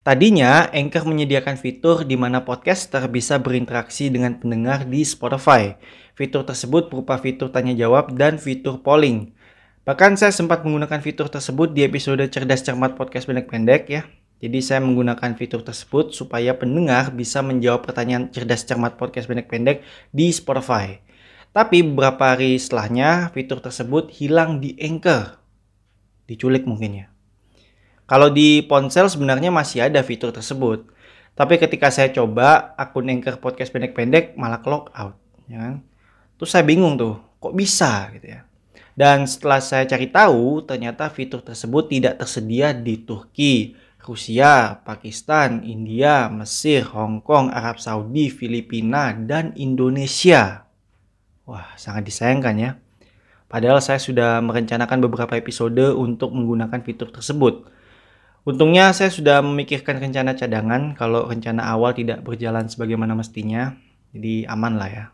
Tadinya, Anchor menyediakan fitur di mana podcaster bisa berinteraksi dengan pendengar di Spotify. Fitur tersebut berupa fitur tanya jawab dan fitur polling. Bahkan saya sempat menggunakan fitur tersebut di episode Cerdas Cermat Podcast Pendek-Pendek ya. Jadi saya menggunakan fitur tersebut supaya pendengar bisa menjawab pertanyaan Cerdas Cermat Podcast Pendek-Pendek di Spotify. Tapi beberapa hari setelahnya fitur tersebut hilang di Anchor. Diculik mungkin ya. Kalau di ponsel sebenarnya masih ada fitur tersebut. Tapi ketika saya coba akun Anchor Podcast pendek-pendek malah clock out. Ya kan? Terus saya bingung tuh, kok bisa gitu ya. Dan setelah saya cari tahu, ternyata fitur tersebut tidak tersedia di Turki, Rusia, Pakistan, India, Mesir, Hong Kong, Arab Saudi, Filipina, dan Indonesia. Wah, sangat disayangkan ya. Padahal saya sudah merencanakan beberapa episode untuk menggunakan fitur tersebut. Untungnya saya sudah memikirkan rencana cadangan kalau rencana awal tidak berjalan sebagaimana mestinya, jadi aman lah ya.